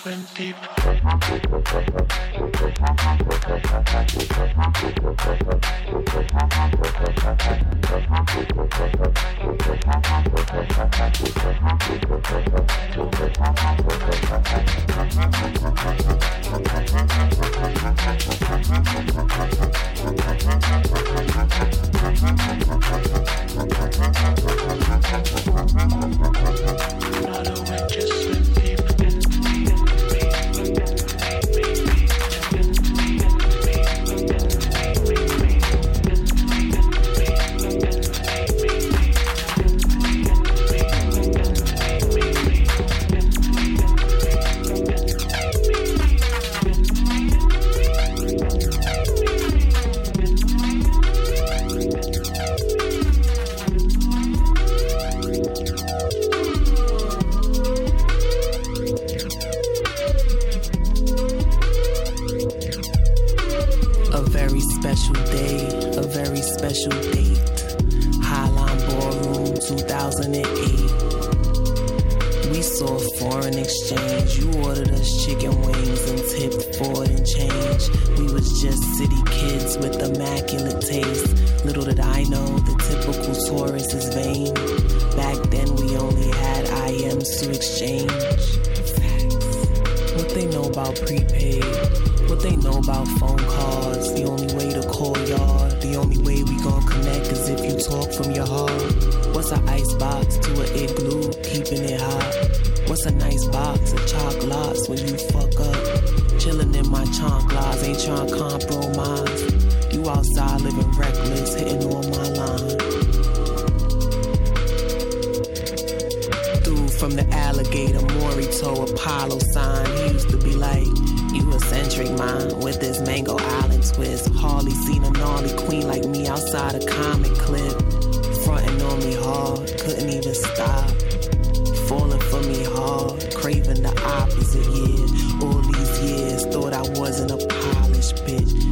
swim deep. Not a just about phone calls? The only way to call y'all, the only way we gon' connect is if you talk from your heart. What's an ice box to an igloo, keeping it hot? What's a nice box of chocolates when you fuck up? Chillin' in my chanclas, ain't tryna compromise. Outside a comic clip. Frontin' on me hard, couldn't even stop. Falling for me hard, craving the opposite, yeah. All these years, thought I wasn't a polished bitch.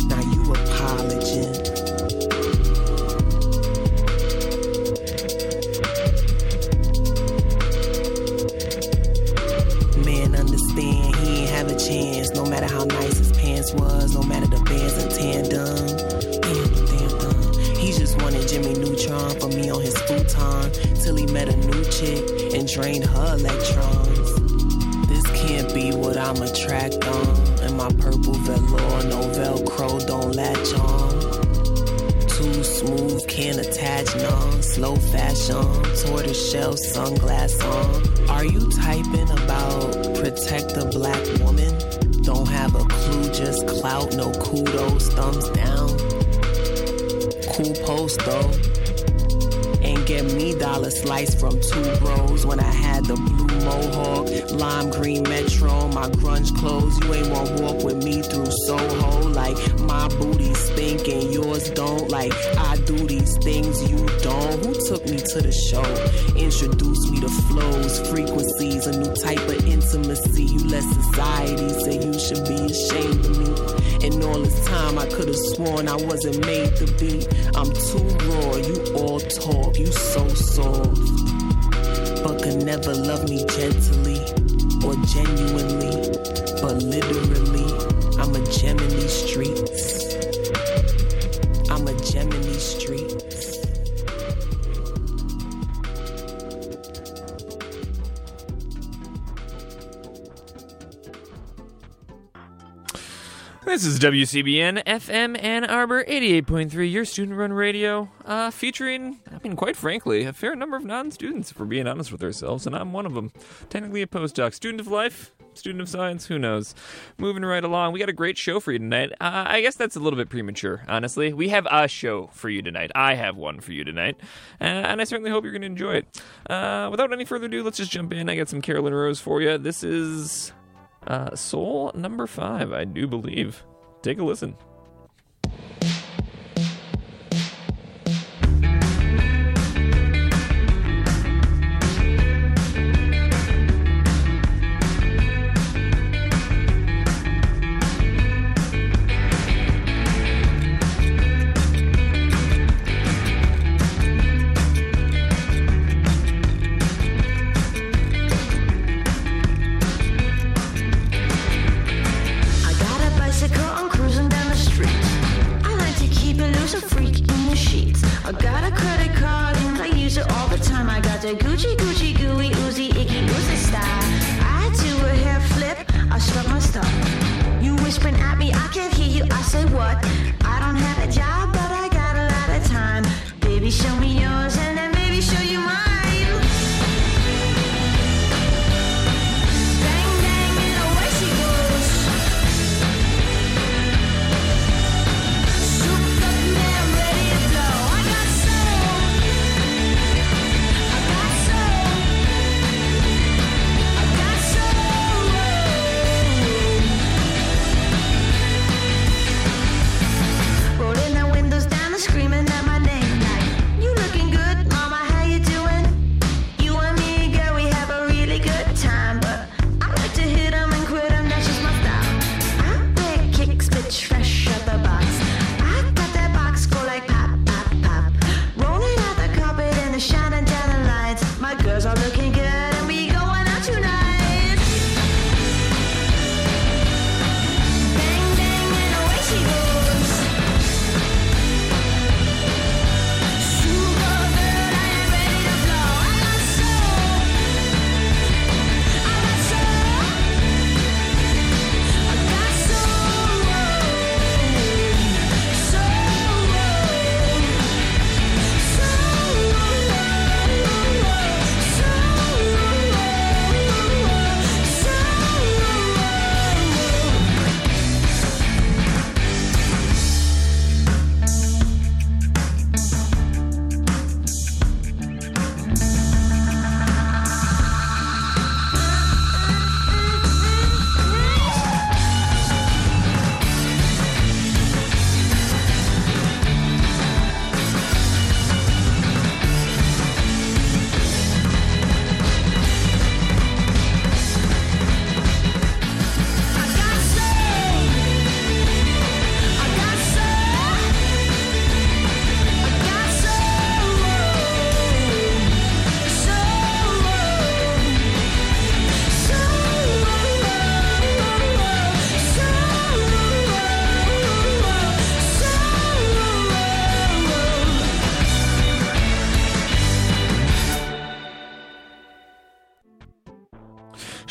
I'm attract on. And my purple velour, no Velcro, don't latch on. Too smooth, can't attach none. Slow fashion, tortoise shell, sunglass on. Are you typing about protect a black woman? Don't have a clue, just clout, no kudos, thumbs down. Cool post though. And get me dollar slice from two bros when I had the mohawk, lime green metro, my grunge clothes. You ain't wanna walk with me through Soho like my booty stink and yours don't. Like I do these things you don't. Who took me to the show? Introduced me to flows, frequencies, a new type of intimacy. You let society say you should be ashamed of me. And all this time I could have sworn I wasn't made to be. I'm too raw, you all talk, you so soft. Could never love me gently or genuinely. But literally, I'm a gem in these streets. This is WCBN FM Ann Arbor 88.3, your student run radio, uh, featuring, I mean, quite frankly, a fair number of non students, if we're being honest with ourselves, and I'm one of them. Technically a postdoc. Student of life, student of science, who knows? Moving right along, we got a great show for you tonight. Uh, I guess that's a little bit premature, honestly. We have a show for you tonight. I have one for you tonight, uh, and I certainly hope you're going to enjoy it. Uh, without any further ado, let's just jump in. I got some Carolyn Rose for you. This is uh, Soul number five, I do believe. Take a listen.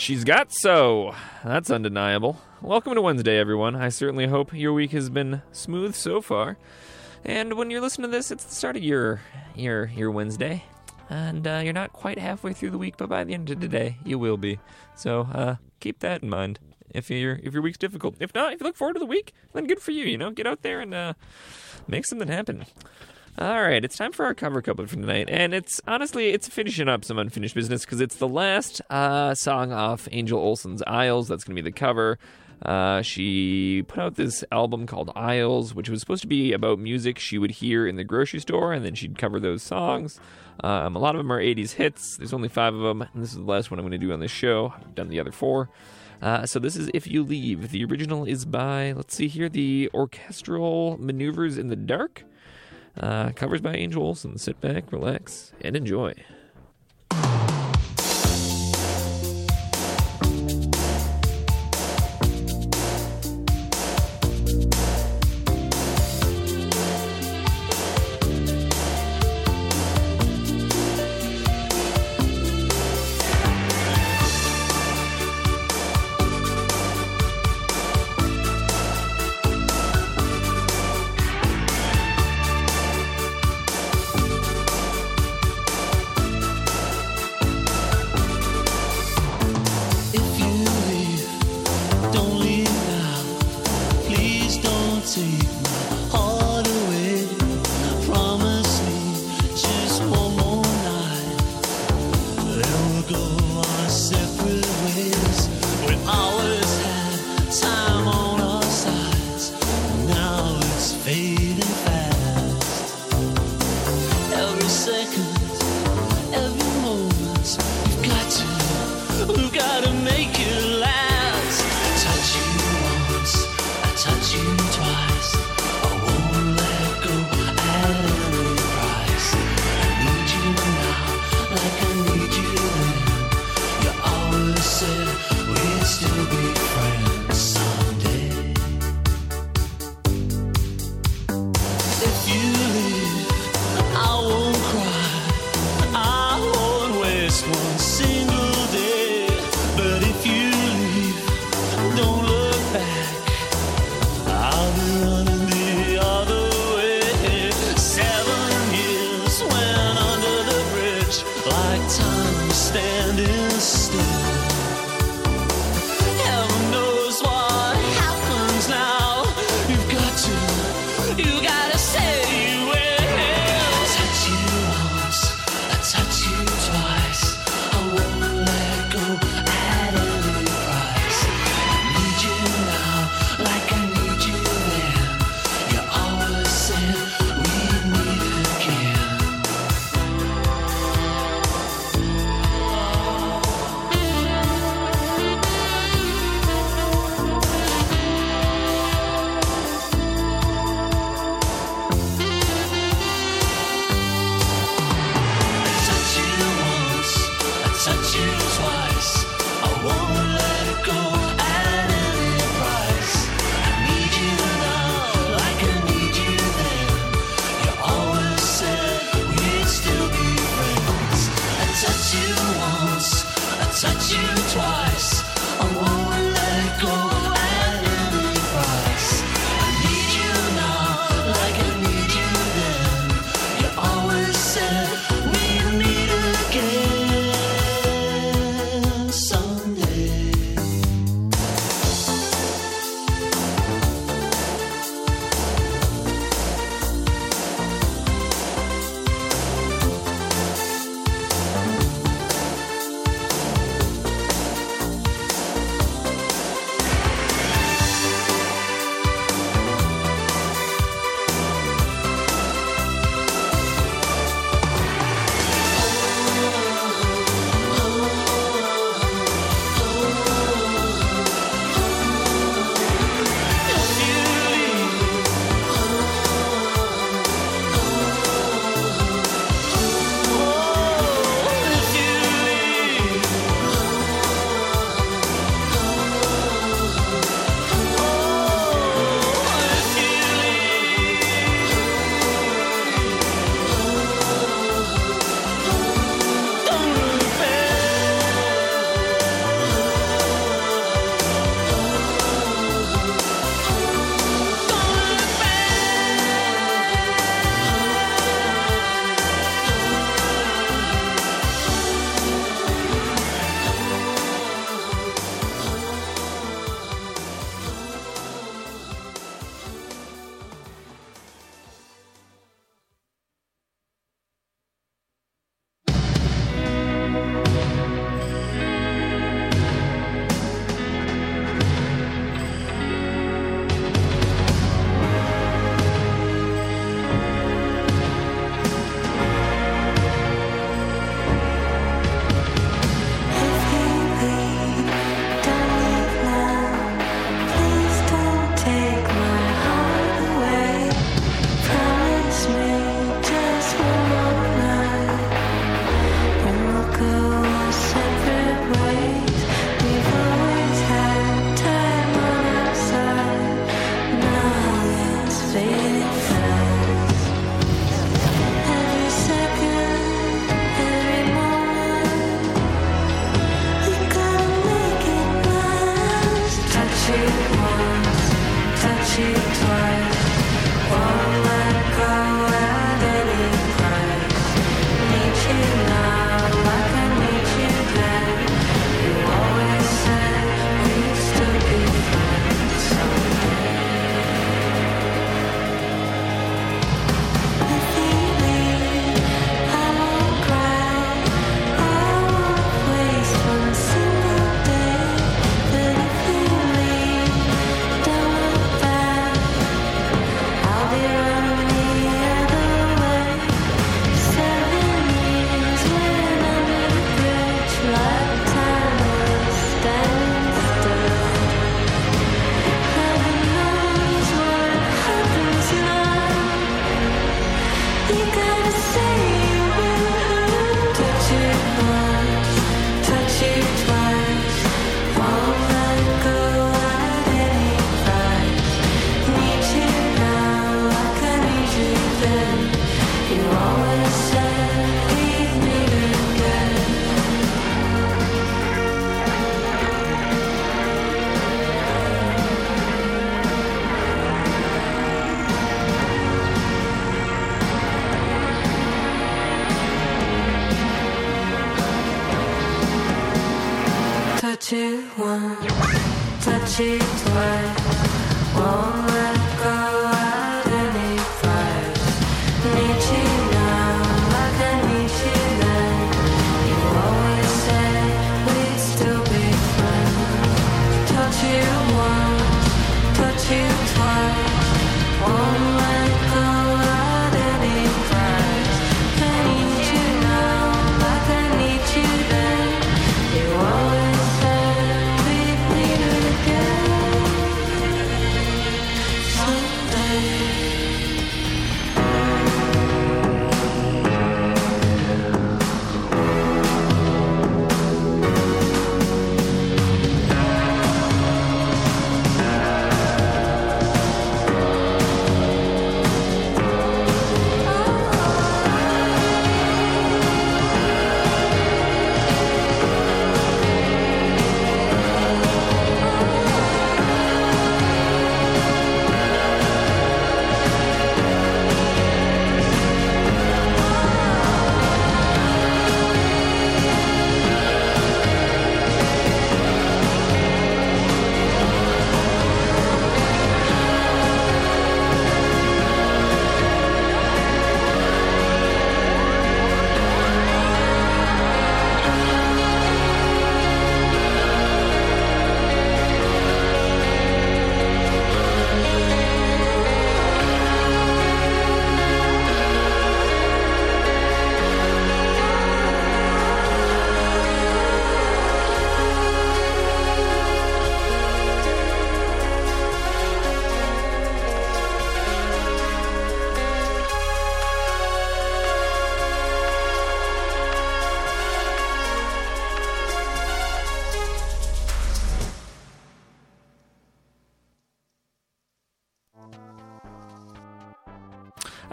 She's got so. That's undeniable. Welcome to Wednesday, everyone. I certainly hope your week has been smooth so far. And when you're listening to this, it's the start of your your your Wednesday, and uh, you're not quite halfway through the week, but by the end of the day, you will be. So uh, keep that in mind. If your if your week's difficult, if not, if you look forward to the week, then good for you. You know, get out there and uh, make something happen. All right, it's time for our cover couplet for tonight, and it's honestly it's finishing up some unfinished business because it's the last uh, song off Angel Olsen's Aisles. That's going to be the cover. Uh, she put out this album called Aisles, which was supposed to be about music she would hear in the grocery store, and then she'd cover those songs. Um, a lot of them are 80s hits. There's only five of them, and this is the last one I'm going to do on this show. I've done the other four. Uh, so this is If You Leave. The original is by, let's see here, the Orchestral Maneuvers in the Dark. Uh, covers by Angel Olsen. Sit back, relax, and enjoy.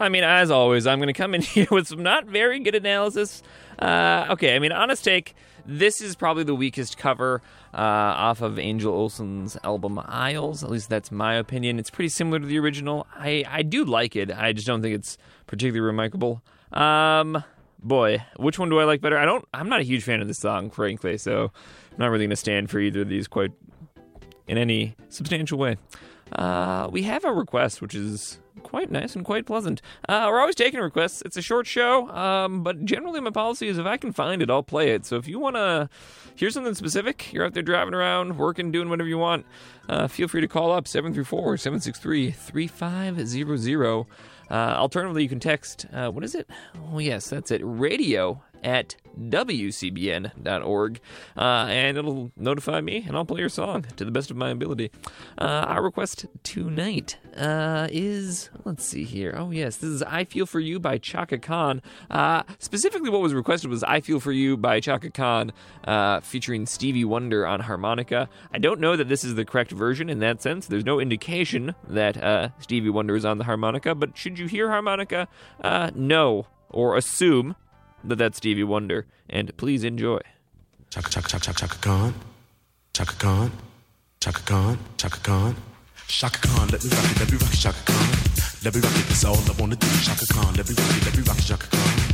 I mean, as always, I'm going to come in here with some not very good analysis. Uh, okay, I mean, honest take, this is probably the weakest cover uh, off of Angel Olsen's album Aisles. At least that's my opinion. It's pretty similar to the original. I, I do like it. I just don't think it's particularly remarkable. Um, boy, which one do I like better? I don't. I'm not a huge fan of this song, frankly. So I'm not really going to stand for either of these quite in any substantial way. Uh, we have a request, which is quite nice and quite pleasant. Uh, we're always taking requests. It's a short show, um, but generally my policy is if I can find it, I'll play it. So if you want to hear something specific, you're out there driving around, working, doing whatever you want, uh, feel free to call up 734 763 3500. Uh, alternatively, you can text, uh, what is it? Oh, yes, that's it, radio at wcbn.org, uh, and it'll notify me, and I'll play your song to the best of my ability. Uh, our request tonight uh, is, let's see here. Oh, yes, this is I Feel For You by Chaka Khan. Uh, specifically, what was requested was I Feel For You by Chaka Khan, uh, featuring Stevie Wonder on harmonica. I don't know that this is the correct version in that sense. There's no indication that uh, Stevie Wonder is on the harmonica, but should you hear harmonica, know or assume that that's Stevie Wonder, and please enjoy. Chaka chaka chaka chaka chaka Chaka Chaka Chaka Chaka Let me rock it, let me rock it, Chaka Let me rock it, that's all I wanna do. Chaka let me rock it, let me rock it, Chaka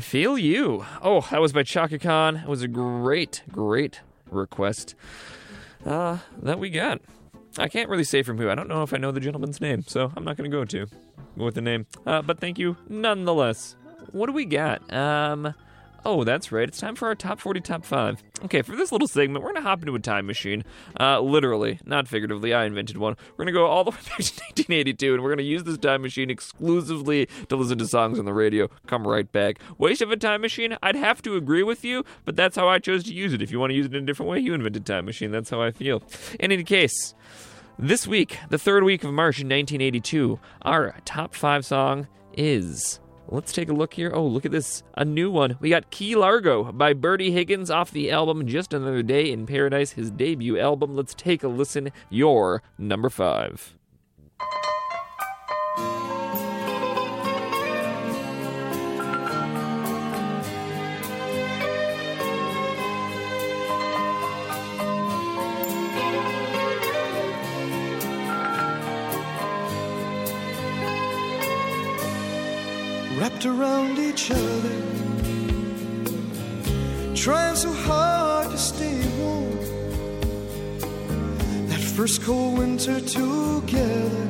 Feel you. Oh, that was by Chaka Khan. It was a great, great request uh, that we got. I can't really say from who. I don't know if I know the gentleman's name, so I'm not going to go to with the name. Uh, but thank you nonetheless. What do we got? Um, oh, that's right. It's time for our top 40, top 5. Okay, for this little segment, we're going to hop into a time machine. Uh, literally, not figuratively. I invented one. We're going to go all the way back to 1982, and we're going to use this time machine exclusively to listen to songs on the radio. Come right back. Waste of a time machine? I'd have to agree with you, but that's how I chose to use it. If you want to use it in a different way, you invented time machine. That's how I feel. In any case, this week, the third week of March in 1982, our top five song is. Let's take a look here. Oh, look at this. A new one. We got Key Largo by Bertie Higgins off the album Just Another Day in Paradise, his debut album. Let's take a listen. Your number five. Wrapped around each other, trying so hard to stay warm. That first cold winter together,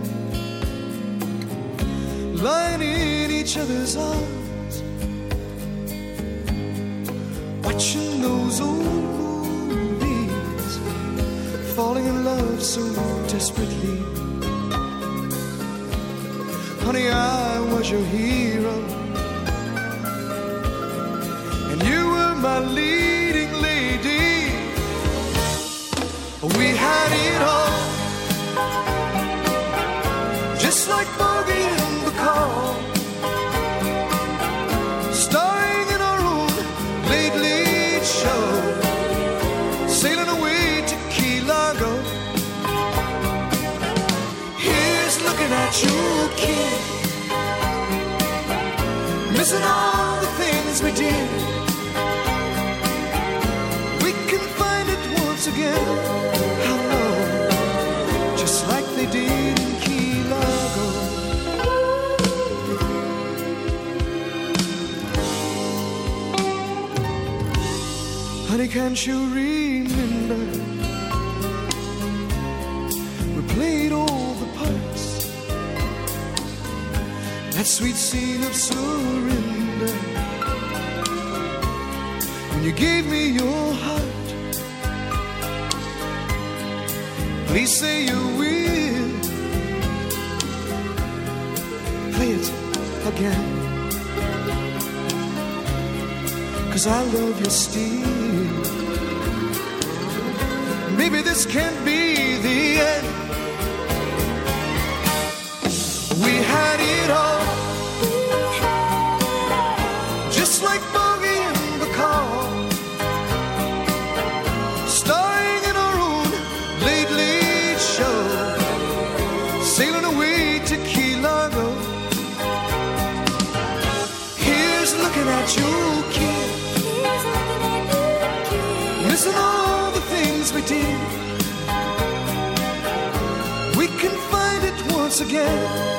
lying in each other's arms, watching those old movies, falling in love so desperately. Honey, I was your hero. And you were my leading lady. We had it all. Just like Bogey and Bacall. Starring in our own late, late show. Sailing away to Key Largo. Here's looking at you, kid. Missing all the things we did. We can find it once again. Just like they did in Key Largo. Honey, can't you remember? That sweet scene of surrender. When you gave me your heart. Please say you will. Play it again. Cause I love you still. Maybe this can't be the end. We had it all. Once again.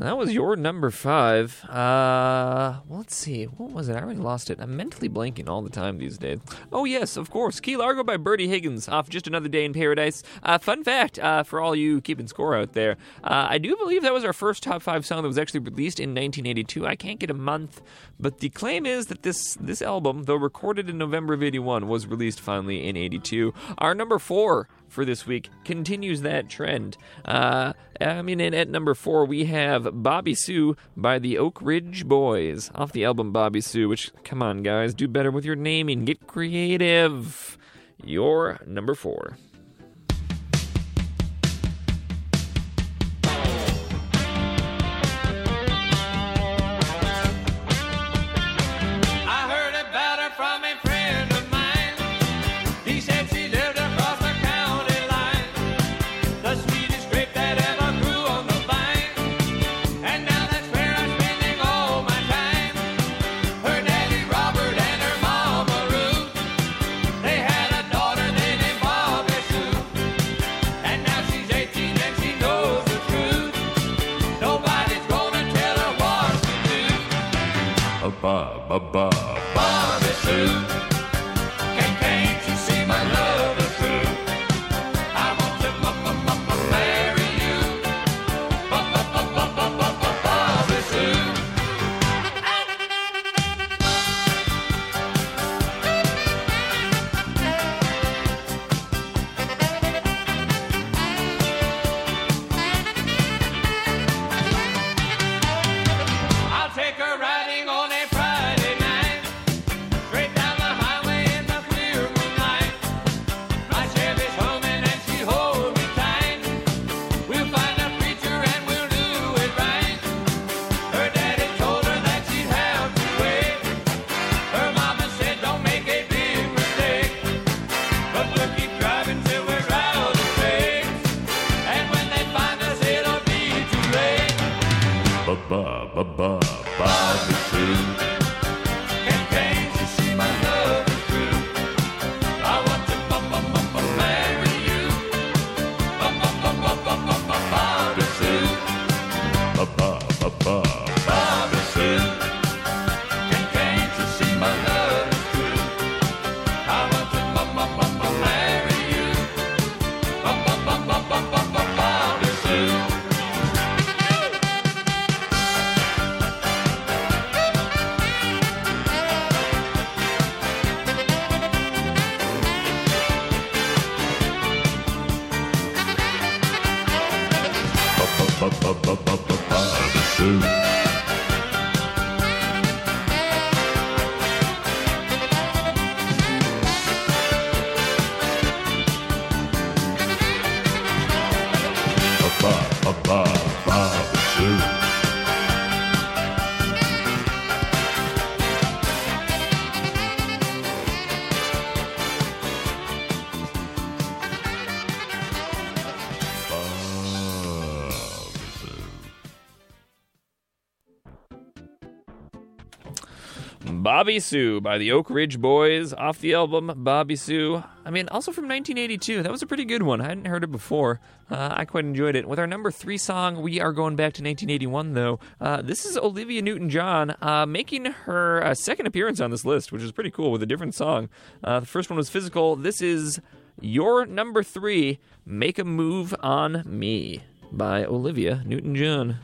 That was your number five. Uh, well, let's see. What was it? I already lost it. I'm mentally blanking all the time these days. Oh, yes, of course. Key Largo by Bertie Higgins off Just Another Day in Paradise. Uh, fun fact uh, for all you keeping score out there uh, I do believe that was our first top five song that was actually released in 1982. I can't get a month, but the claim is that this, this album, though recorded in November of 81, was released finally in 82. Our number four for this week continues that trend. Uh, I mean, and at number four, we have Bobbie Sue by the Oak Ridge Boys off the album Bobbie Sue, which, come on, guys, do better with your naming. Get creative. Your number four. ba ba ba ba. Shoot. Bobbie Sue by the Oak Ridge Boys off the album Bobbie Sue. I mean, also from 1982. That was a pretty good one. I hadn't heard it before. Uh, I quite enjoyed it. With our number three song, we are going back to 1981, though. Uh, this is Olivia Newton John uh, making her second appearance on this list, which is pretty cool with a different song. Uh, the first one was Physical. This is Your Number Three Make a Move on Me by Olivia Newton John.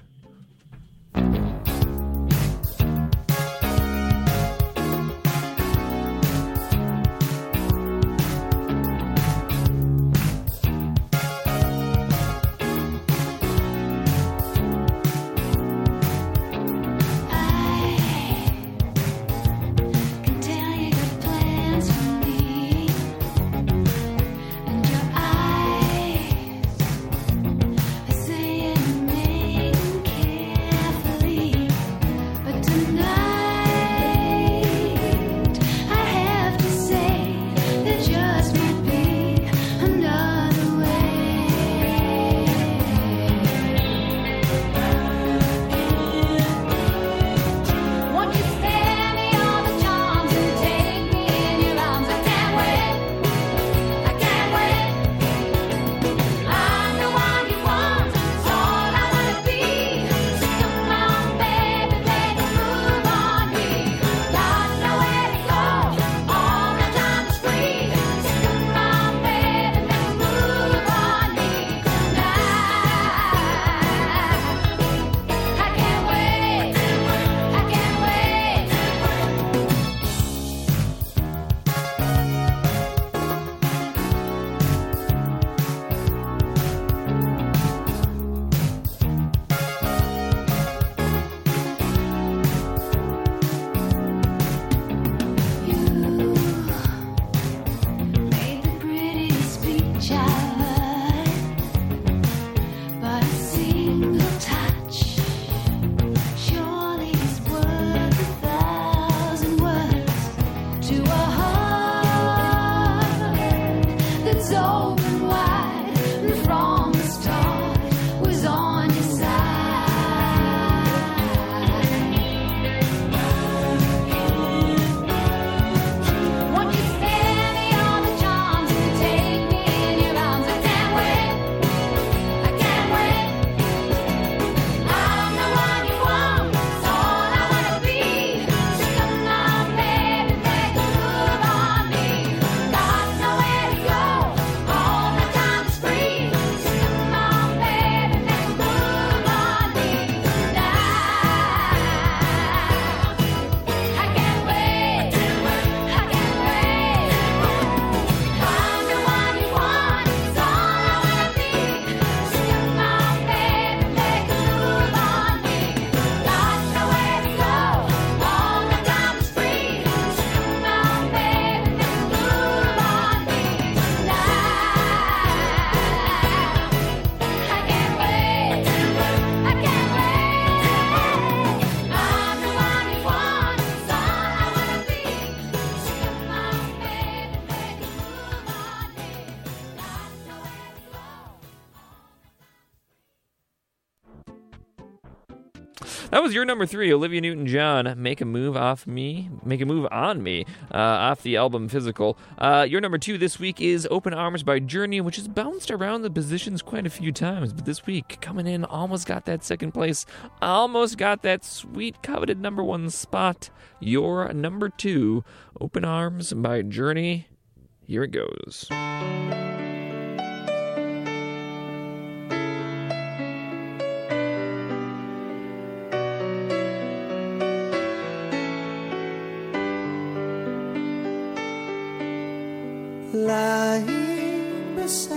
That was your number three, Olivia Newton-John. Make a move off me, make a move on me, uh, off the album Physical. Uh, your number two this week is Open Arms by Journey, which has bounced around the positions quite a few times, but this week coming in, almost got that second place, almost got that sweet coveted number one spot. Your number two, Open Arms by Journey. Here it goes. Beside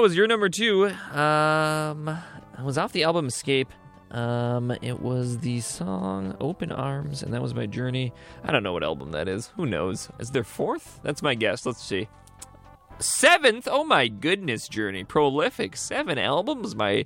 That was your number two. Um, it was off the album Escape. Um, it was the song Open Arms, and that was my journey. I don't know what album that is. Who knows? Is there fourth? That's my guess. Let's see. Seventh? Oh my goodness, Journey. Prolific. Seven albums by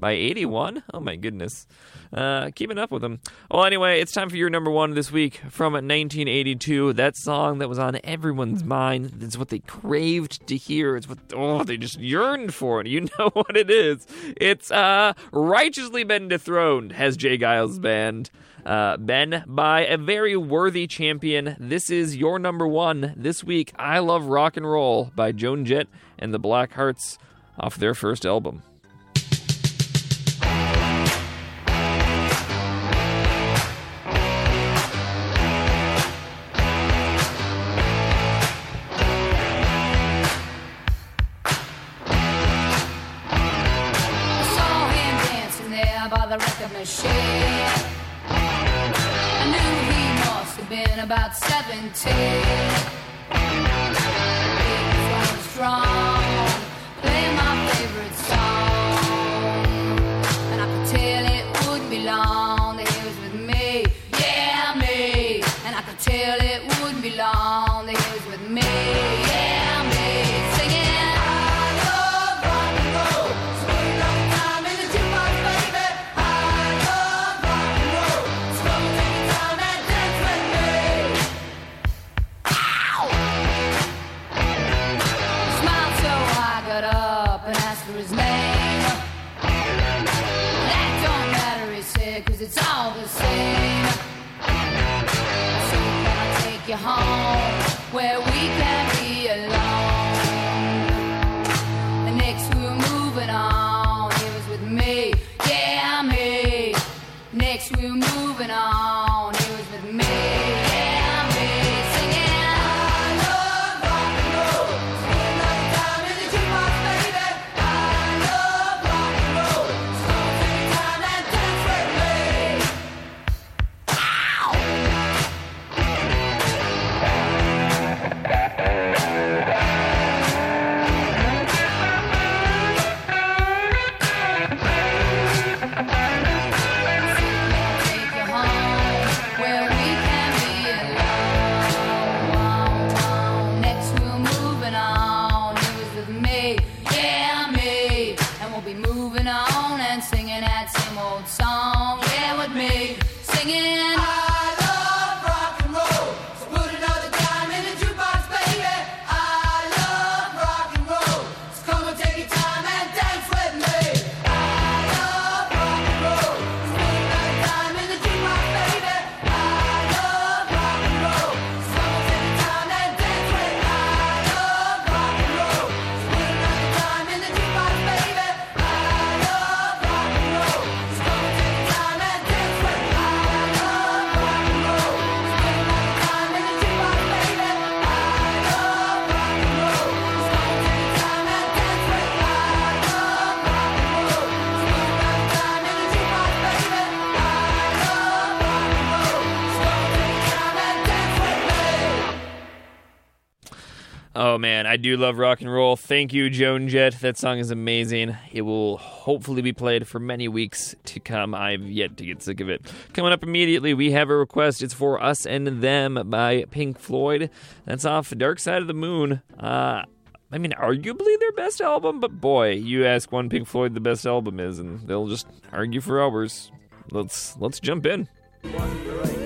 by 81. Oh my goodness. Uh, keeping up with them. Well, anyway, it's time for your number one this week from 1982. That song that was on everyone's mind. It's what they craved to hear. It's what, oh, they just yearned for it. You know what it is. It's uh, Righteously Been Dethroned, has J. Geils band. Uh, been by a very worthy champion. This is your number one this week. I Love Rock and Roll by Joan Jett and the Black Hearts off their first album. 17. Do love rock and roll. Thank you, Joan Jett. That song is amazing. It will hopefully be played for many weeks to come. I've yet to get sick of it. Coming up immediately, we have a request. It's for Us and Them by Pink Floyd. That's off Dark Side of the Moon. Uh, I mean, arguably their best album, but boy, you ask one Pink Floyd the best album is, and they'll just argue for hours. Let's let's jump in. Thank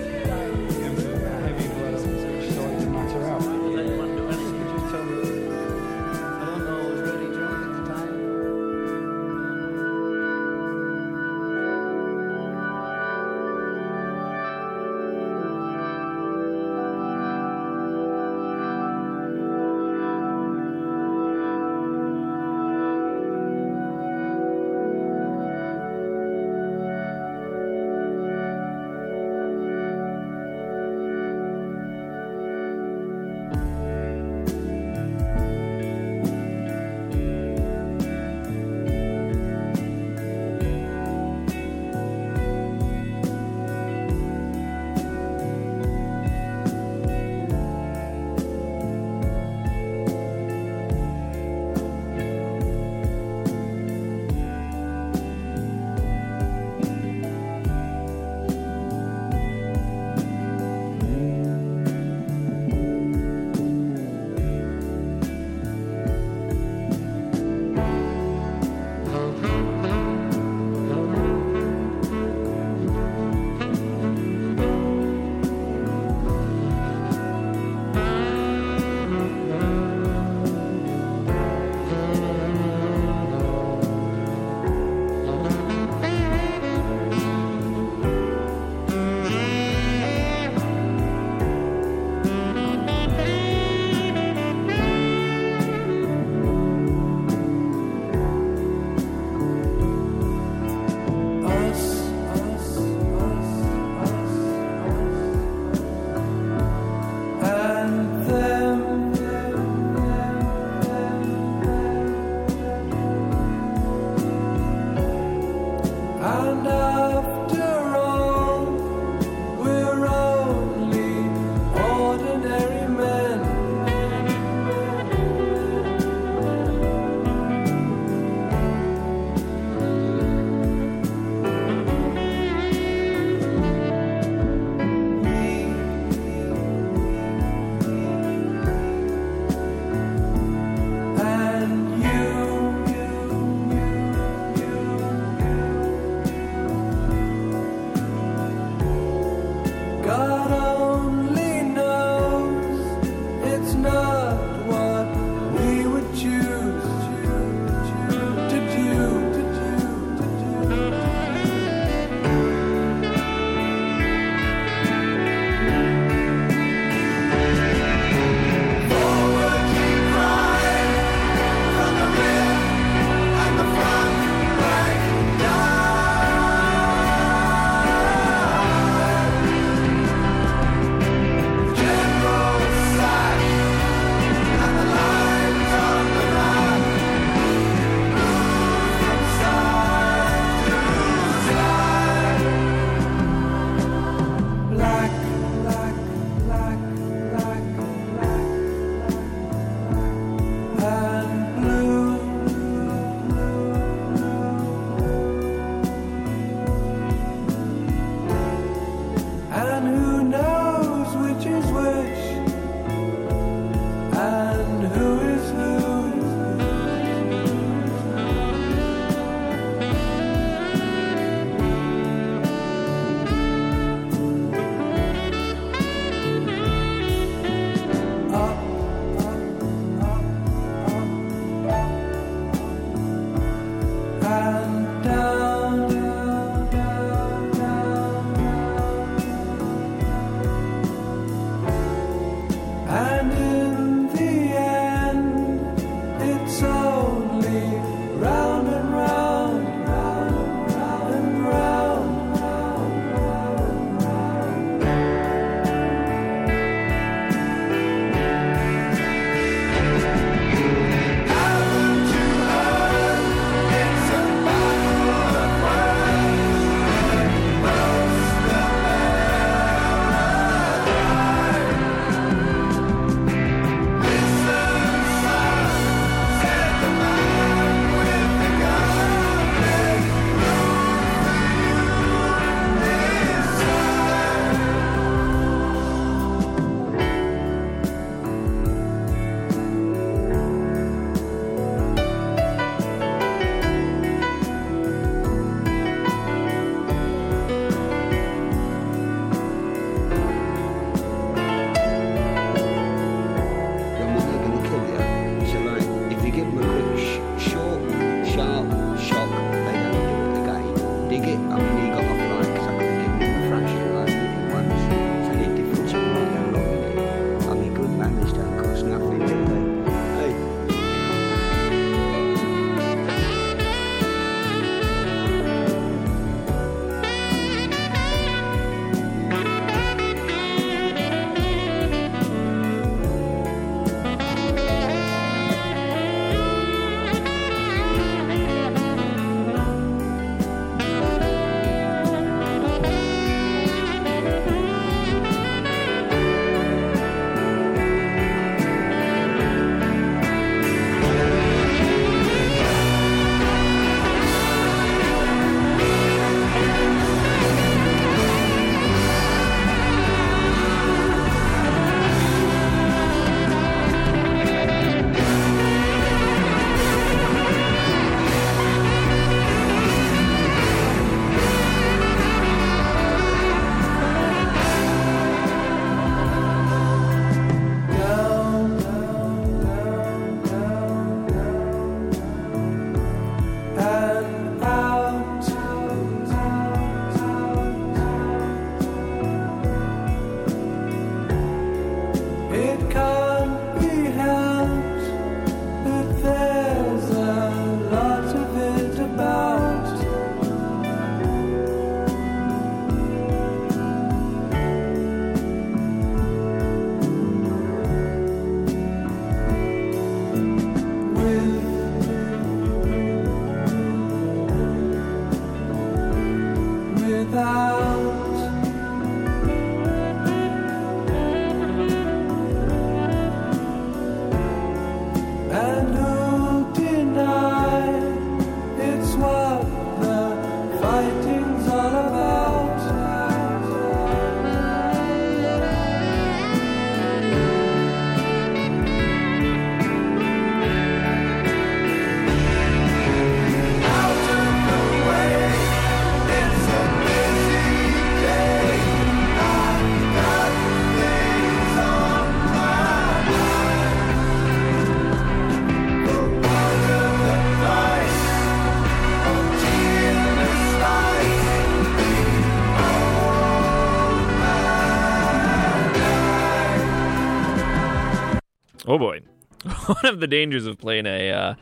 one of the dangers of playing a uh,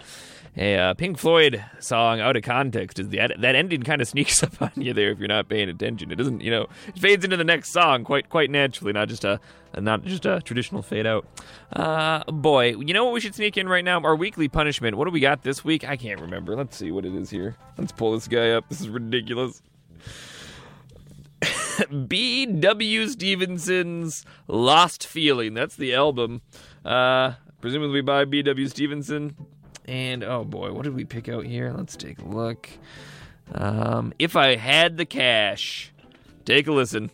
a uh, Pink Floyd song out of context is that that ending kind of sneaks up on you there if you're not paying attention. It doesn't, you know, it fades into the next song quite quite naturally, not just a not just a traditional fade out. Uh, boy, you know what we should sneak in right now? Our weekly punishment. What do we got this week? I can't remember. Let's see what it is here. Let's pull this guy up. This is ridiculous. B.W. Stevenson's Lost Feeling. That's the album. Uh, presumably by B.W. Stevenson. And oh boy, what did we pick out here? Let's take a look. Um, if I had the cash, take a listen.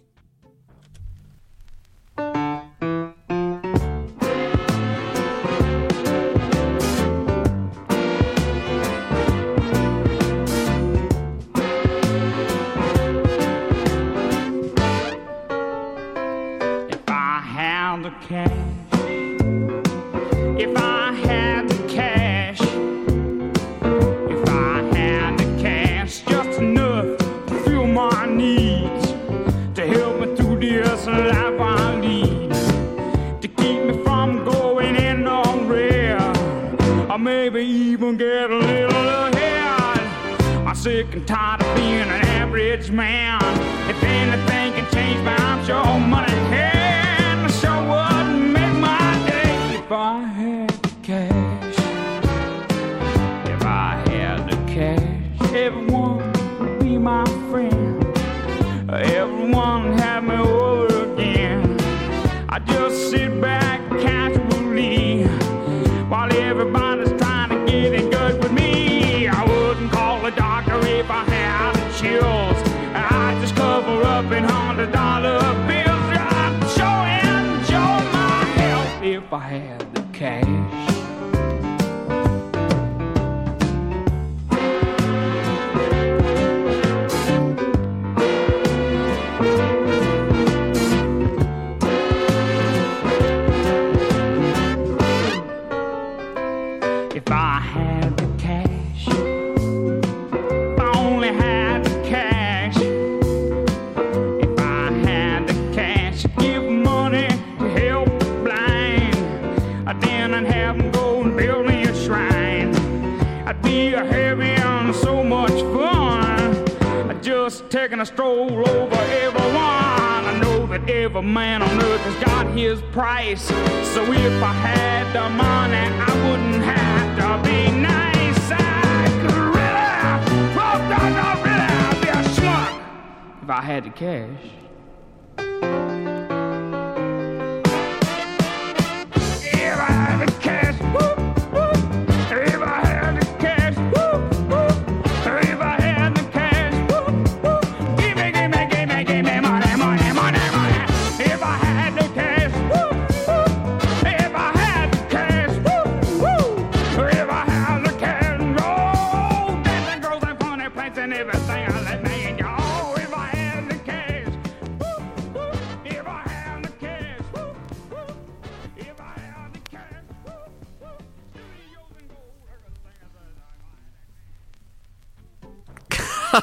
And tired of being an average man. If anything can change me, I'm sure money can. Every man on earth has got his price, so if I had the money, I wouldn't have to be nice. I could really, oh, no, no, really, I'd be a schmuck if I had the cash.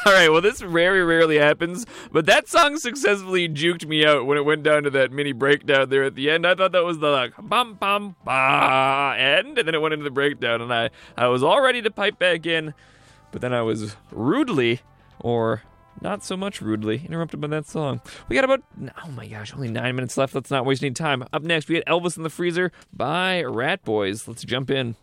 All right, well, this very rarely happens, but that song successfully juked me out when it went down to that mini breakdown there at the end. I thought that was the like bum bum ba end, and then it went into the breakdown, and I I was all ready to pipe back in, but then I was rudely, or not so much rudely, interrupted by that song. We got about oh my gosh, only nine minutes left. Let's not waste any time. Up next, we got Elvis in the Freezer by Rat Boys. Let's jump in.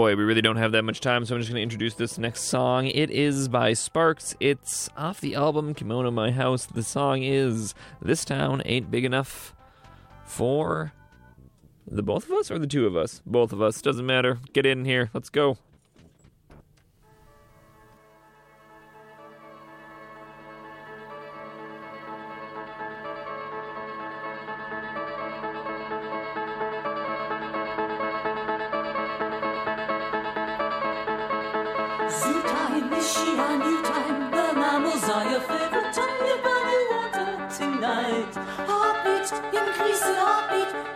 Boy, we really don't have that much time, so I'm just going to introduce this next song. It is by Sparks. It's off the album Kimono My House. The song is This Town Ain't Big Enough for the both of us or the two of us? Both of us. Doesn't matter. Get in here. Let's go. Zoo time is she a new time? The mammals are your favorite time. You value water tonight. Heartbeat, increase in heartbeat.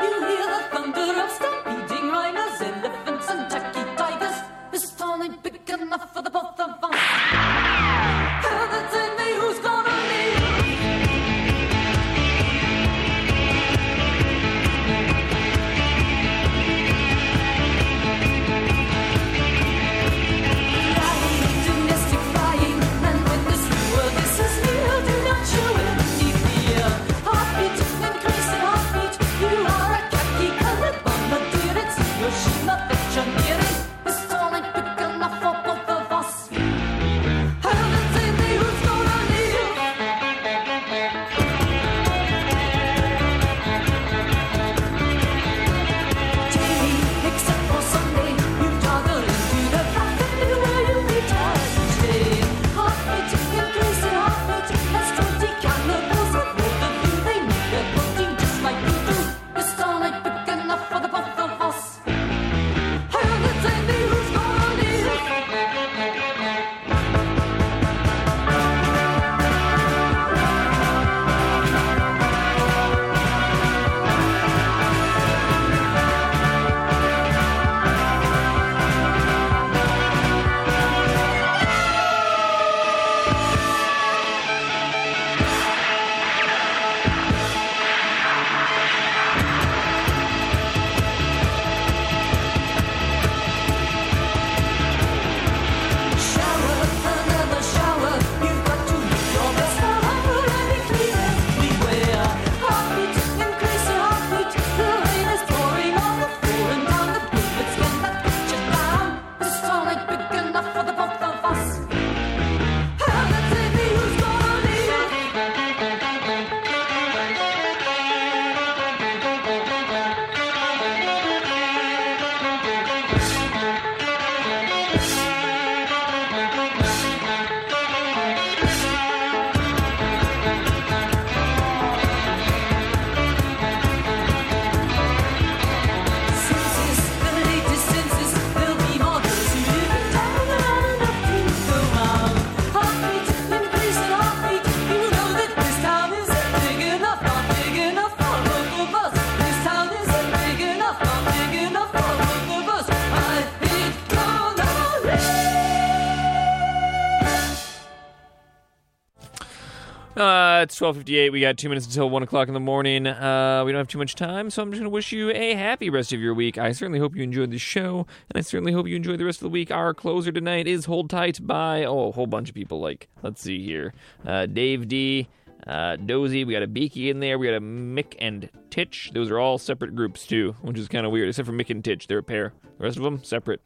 It's twelve fifty eight. We got two minutes until one o'clock in the morning. Uh, we don't have too much time, so I'm just gonna wish you a happy rest of your week. I certainly hope you enjoyed the show, and I certainly hope you enjoy the rest of the week. Our closer tonight is "Hold Tight" by oh a whole bunch of people. Like let's see here, uh, Dave Dee Uh, Dozy, we got a Beaky in there. We got a Mick and Tich. Those are all separate groups too, which is kind of weird. Except for Mick and Tich, they're a pair. The rest of them separate,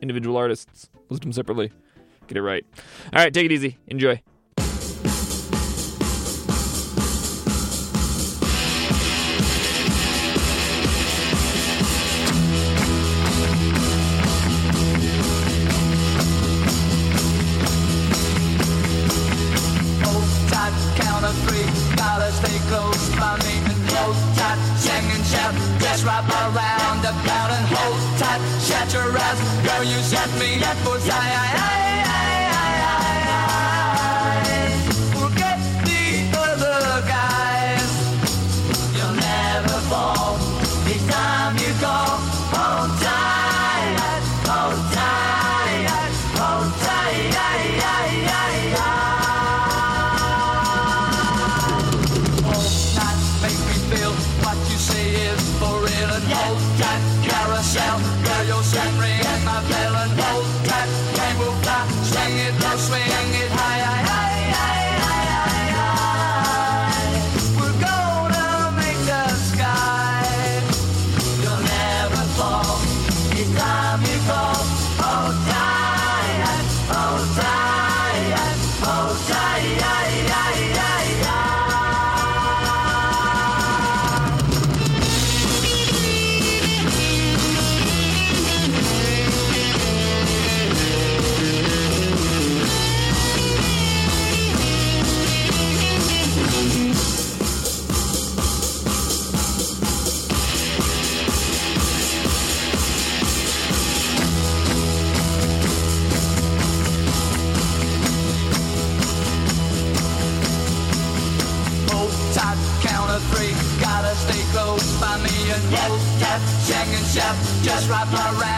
individual artists. List them separately. Get it right. All right, take it easy. Enjoy. Tight, carousel. Girl, you'll set ring my and hold oh. Sing. Just wrap around the